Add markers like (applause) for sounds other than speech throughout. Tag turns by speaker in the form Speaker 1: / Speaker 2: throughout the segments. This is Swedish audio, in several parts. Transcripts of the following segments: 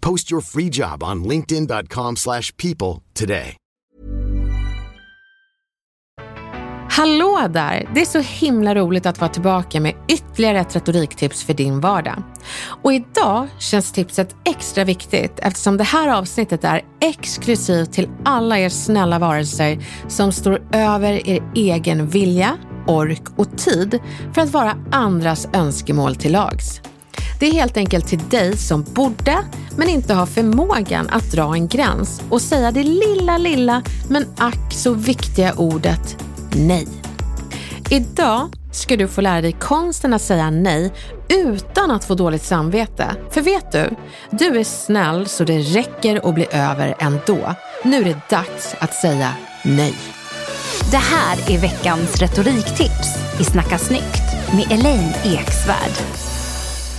Speaker 1: Post your free job on linkedin.com/people slash people today.
Speaker 2: Hallå där! Det är så himla roligt att vara tillbaka med ytterligare ett retoriktips för din vardag. Och idag känns tipset extra viktigt eftersom det här avsnittet är exklusivt till alla er snälla varelser som står över er egen vilja, ork och tid för att vara andras önskemål till lags. Det är helt enkelt till dig som borde, men inte har förmågan att dra en gräns och säga det lilla, lilla, men ack så viktiga ordet nej. Idag ska du få lära dig konsten att säga nej utan att få dåligt samvete. För vet du, du är snäll så det räcker och blir över ändå. Nu är det dags att säga nej.
Speaker 3: Det här är veckans retoriktips i Snacka snyggt med Elaine Eksvärd.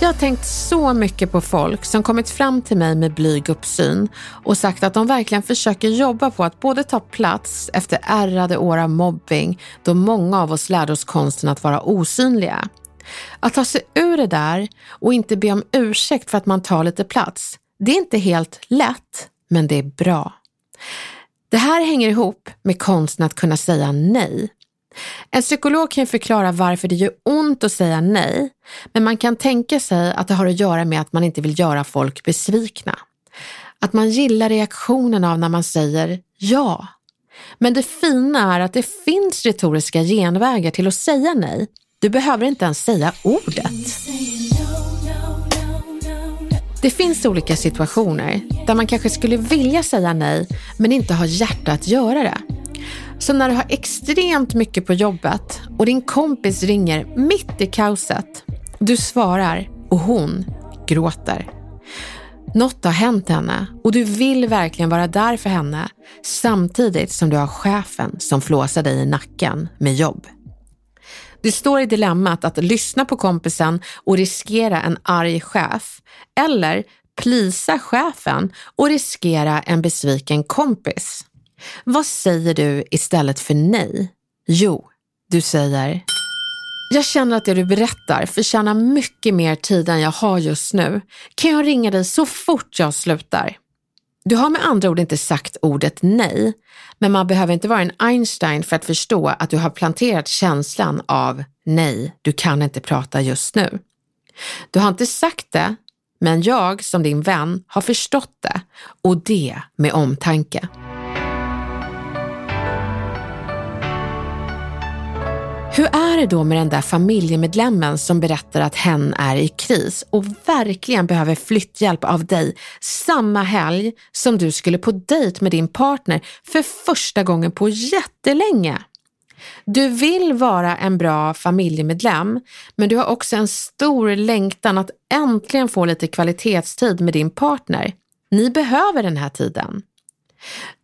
Speaker 2: Jag har tänkt så mycket på folk som kommit fram till mig med blyg uppsyn och sagt att de verkligen försöker jobba på att både ta plats efter ärrade år av mobbing då många av oss lärde oss konsten att vara osynliga. Att ta sig ur det där och inte be om ursäkt för att man tar lite plats, det är inte helt lätt, men det är bra. Det här hänger ihop med konsten att kunna säga nej. En psykolog kan förklara varför det gör ont att säga nej, men man kan tänka sig att det har att göra med att man inte vill göra folk besvikna. Att man gillar reaktionen av när man säger ja. Men det fina är att det finns retoriska genvägar till att säga nej. Du behöver inte ens säga ordet. Det finns olika situationer där man kanske skulle vilja säga nej men inte har hjärta att göra det. Så när du har extremt mycket på jobbet och din kompis ringer mitt i kaoset. Du svarar och hon gråter. Något har hänt henne och du vill verkligen vara där för henne samtidigt som du har chefen som flåsar dig i nacken med jobb. Du står i dilemmat att lyssna på kompisen och riskera en arg chef eller plisa chefen och riskera en besviken kompis. Vad säger du istället för nej? Jo, du säger jag känner att det du berättar förtjänar mycket mer tid än jag har just nu. Kan jag ringa dig så fort jag slutar? Du har med andra ord inte sagt ordet nej, men man behöver inte vara en Einstein för att förstå att du har planterat känslan av nej, du kan inte prata just nu. Du har inte sagt det, men jag som din vän har förstått det och det med omtanke. Hur är det då med den där familjemedlemmen som berättar att hen är i kris och verkligen behöver flytthjälp av dig samma helg som du skulle på dejt med din partner för första gången på jättelänge? Du vill vara en bra familjemedlem, men du har också en stor längtan att äntligen få lite kvalitetstid med din partner. Ni behöver den här tiden.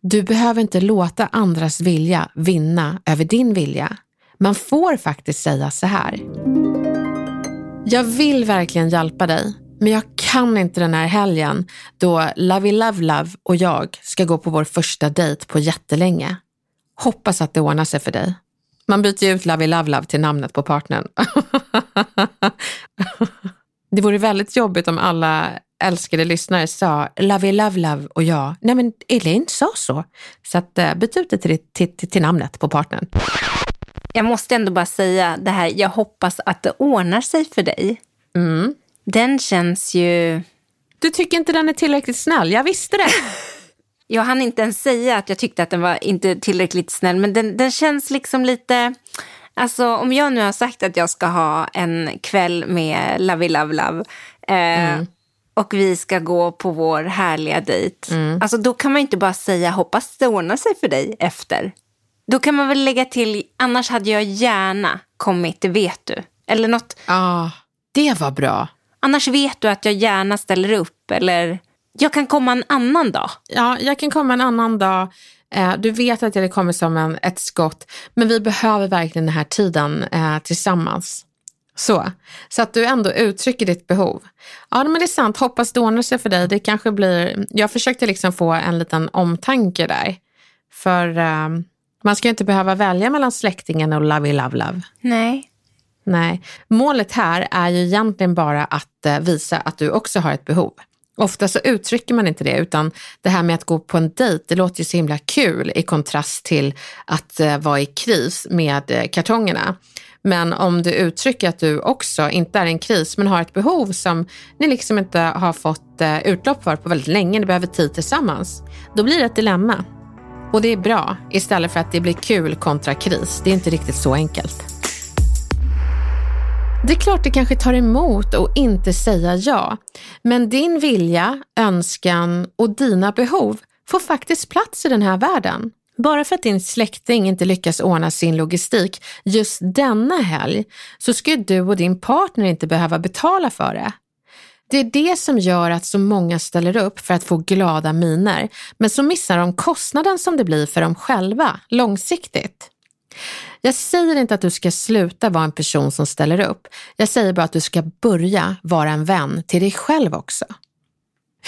Speaker 2: Du behöver inte låta andras vilja vinna över din vilja. Man får faktiskt säga så här. Jag vill verkligen hjälpa dig, men jag kan inte den här helgen då Lovey Love Love och jag ska gå på vår första dejt på jättelänge. Hoppas att det ordnar sig för dig. Man byter ju ut Lovey Love Love till namnet på partnern. (laughs) det vore väldigt jobbigt om alla älskade lyssnare sa Lovey Love Love och jag. Nej men Elaine sa så. Så att, eh, byt ut det till, till, till, till namnet på partnern.
Speaker 3: Jag måste ändå bara säga det här, jag hoppas att det ordnar sig för dig.
Speaker 2: Mm.
Speaker 3: Den känns ju...
Speaker 2: Du tycker inte den är tillräckligt snäll, jag visste det. (laughs)
Speaker 4: jag hann inte ens säga att jag tyckte att den var inte tillräckligt snäll, men den, den känns liksom lite... Alltså om jag nu har sagt att jag ska ha en kväll med Lovey Love Love eh, mm. och vi ska gå på vår härliga dejt. Mm. Alltså då kan man inte bara säga hoppas det ordnar sig för dig efter. Då kan man väl lägga till annars hade jag gärna kommit, det vet du. Eller något.
Speaker 2: Ja, ah, det var bra.
Speaker 4: Annars vet du att jag gärna ställer upp eller jag kan komma en annan dag.
Speaker 2: Ja, jag kan komma en annan dag. Eh, du vet att det kommer som en, ett skott, men vi behöver verkligen den här tiden eh, tillsammans. Så, så att du ändå uttrycker ditt behov. Ja, men det är sant. Hoppas det ordnar sig för dig. Det kanske blir... Jag försökte liksom få en liten omtanke där. För eh, man ska ju inte behöva välja mellan släktingen och lovey love love.
Speaker 4: Nej.
Speaker 2: Nej. Målet här är ju egentligen bara att eh, visa att du också har ett behov. Ofta så uttrycker man inte det utan det här med att gå på en dejt, det låter ju så himla kul i kontrast till att uh, vara i kris med uh, kartongerna. Men om du uttrycker att du också inte är i en kris men har ett behov som ni liksom inte har fått utlopp för på väldigt länge, ni behöver tid tillsammans, då blir det ett dilemma. Och det är bra istället för att det blir kul kontra kris. Det är inte riktigt så enkelt. Det är klart det kanske tar emot att inte säga ja, men din vilja, önskan och dina behov får faktiskt plats i den här världen. Bara för att din släkting inte lyckas ordna sin logistik just denna helg så ska du och din partner inte behöva betala för det. Det är det som gör att så många ställer upp för att få glada miner, men så missar de kostnaden som det blir för dem själva långsiktigt. Jag säger inte att du ska sluta vara en person som ställer upp. Jag säger bara att du ska börja vara en vän till dig själv också.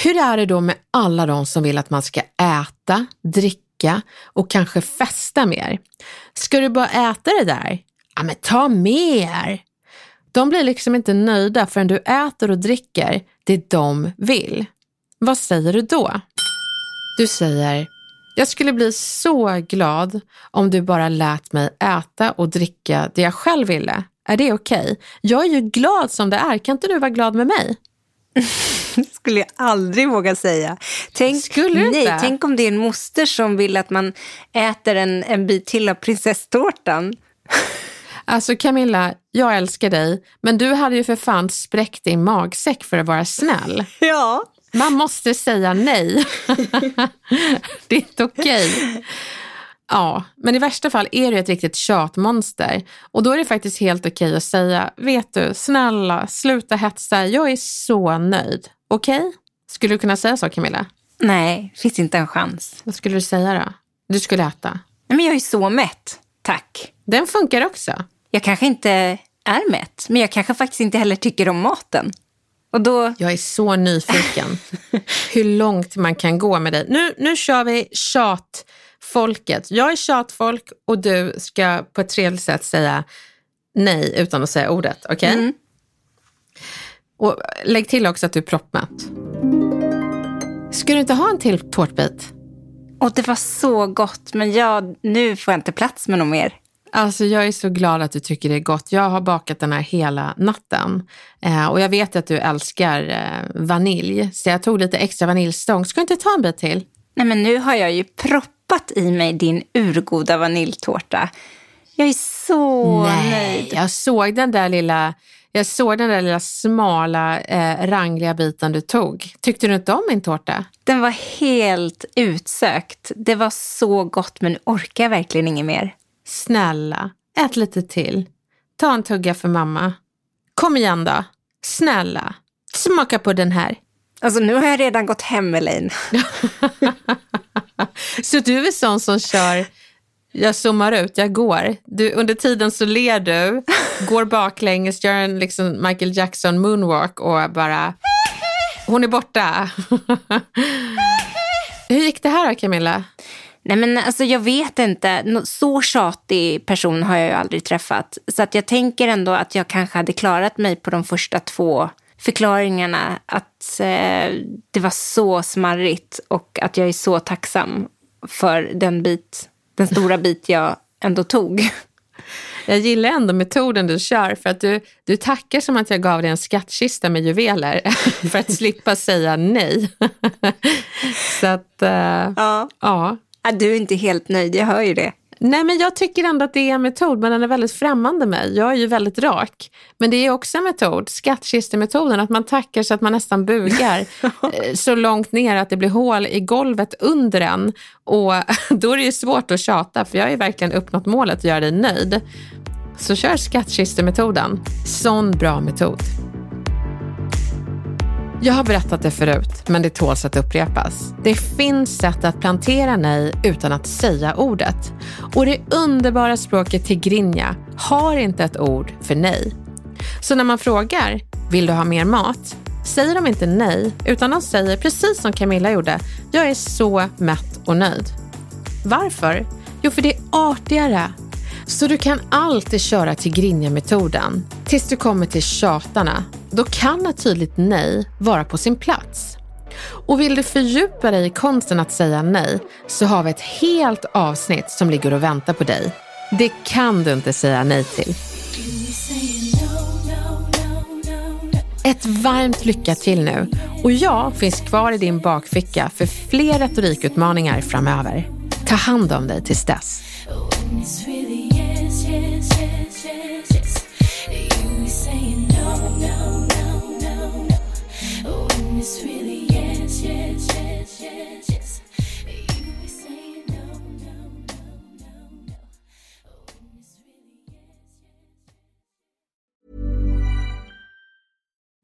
Speaker 2: Hur är det då med alla de som vill att man ska äta, dricka och kanske festa mer? Ska du bara äta det där? Ja, men ta mer! De blir liksom inte nöjda förrän du äter och dricker det de vill. Vad säger du då? Du säger, jag skulle bli så glad om du bara lät mig äta och dricka det jag själv ville. Är det okej? Okay? Jag är ju glad som det är. Kan inte du vara glad med mig? (laughs)
Speaker 4: skulle jag aldrig våga säga. Tänk,
Speaker 2: skulle du
Speaker 4: nej,
Speaker 2: inte?
Speaker 4: tänk om det är en moster som vill att man äter en, en bit till av prinsesstårtan.
Speaker 2: Alltså Camilla, jag älskar dig, men du hade ju för fan spräckt din magsäck för att vara snäll. (laughs)
Speaker 4: Ja.
Speaker 2: Man måste säga nej. (laughs) det är inte okej. Okay. Ja, men i värsta fall är du ett riktigt tjatmonster. Och då är det faktiskt helt okej okay att säga, vet du, snälla, sluta hetsa, jag är så nöjd. Okej? Okay? Skulle du kunna säga så Camilla?
Speaker 4: Nej, finns inte en chans.
Speaker 2: Vad skulle du säga då? Du skulle äta?
Speaker 4: Men jag är så mätt, tack.
Speaker 2: Den funkar också.
Speaker 4: Jag kanske inte är mätt, men jag kanske faktiskt inte heller tycker om maten. Och då...
Speaker 2: Jag är så nyfiken (laughs) hur långt man kan gå med dig. Nu, nu kör vi tjatfolket. Jag är tjatfolk och du ska på ett trevligt sätt säga nej utan att säga ordet. Okej? Okay? Mm. Och lägg till också att du är proppmätt. Ska du inte ha en till tårtbit?
Speaker 4: Och det var så gott, men jag, nu får jag inte plats med något mer.
Speaker 2: Alltså jag är så glad att du tycker det är gott. Jag har bakat den här hela natten eh, och jag vet att du älskar eh, vanilj, så jag tog lite extra vaniljstång. Ska du inte ta en bit till?
Speaker 4: Nej, men nu har jag ju proppat i mig din urgoda vaniljtårta. Jag är så
Speaker 2: Nej,
Speaker 4: nöjd.
Speaker 2: Jag såg den där lilla jag såg den där lilla smala, eh, rangliga biten du tog. Tyckte du inte om min tårta?
Speaker 4: Den var helt utsökt. Det var så gott, men nu orkar jag verkligen inget mer.
Speaker 2: Snälla, ät lite till. Ta en tugga för mamma. Kom igen då. Snälla, smaka på den här.
Speaker 4: Alltså nu har jag redan gått hem Elaine. (laughs)
Speaker 2: så du är sån som kör, jag zoomar ut, jag går. Du, under tiden så ler du, går baklänges, gör en liksom Michael Jackson moonwalk och bara, hon är borta. (laughs) Hur gick det här då Camilla?
Speaker 4: Nej men alltså jag vet inte, så tjatig person har jag ju aldrig träffat. Så att jag tänker ändå att jag kanske hade klarat mig på de första två förklaringarna. Att eh, det var så smarrigt och att jag är så tacksam för den bit, den stora bit jag ändå tog. (laughs)
Speaker 2: jag gillar ändå metoden du kör för att du, du tackar som att jag gav dig en skattkista med juveler (laughs) för att slippa säga nej. (laughs) Så att, uh,
Speaker 4: ja.
Speaker 2: ja.
Speaker 4: Du är inte helt nöjd, jag hör ju det.
Speaker 2: Nej, men jag tycker ändå att det är en metod, men den är väldigt främmande mig. Jag är ju väldigt rak. Men det är också en metod, skattkistemetoden, att man tackar så att man nästan bugar (laughs) eh, så långt ner att det blir hål i golvet under en. Och (laughs) då är det ju svårt att tjata, för jag har ju verkligen uppnått målet att göra dig nöjd. Så kör skattkistemetoden. Sån bra metod. Jag har berättat det förut, men det tåls att upprepas. Det finns sätt att plantera nej utan att säga ordet. Och det underbara språket tigrinja har inte ett ord för nej. Så när man frågar, vill du ha mer mat? Säger de inte nej, utan de säger precis som Camilla gjorde, jag är så mätt och nöjd. Varför? Jo, för det är artigare. Så du kan alltid köra tigrinja-metoden tills du kommer till tjatarna då kan ett tydligt nej vara på sin plats. Och vill du fördjupa dig i konsten att säga nej så har vi ett helt avsnitt som ligger och väntar på dig. Det kan du inte säga nej till. Ett varmt lycka till nu och jag finns kvar i din bakficka för fler retorikutmaningar framöver. Ta hand om dig tills dess.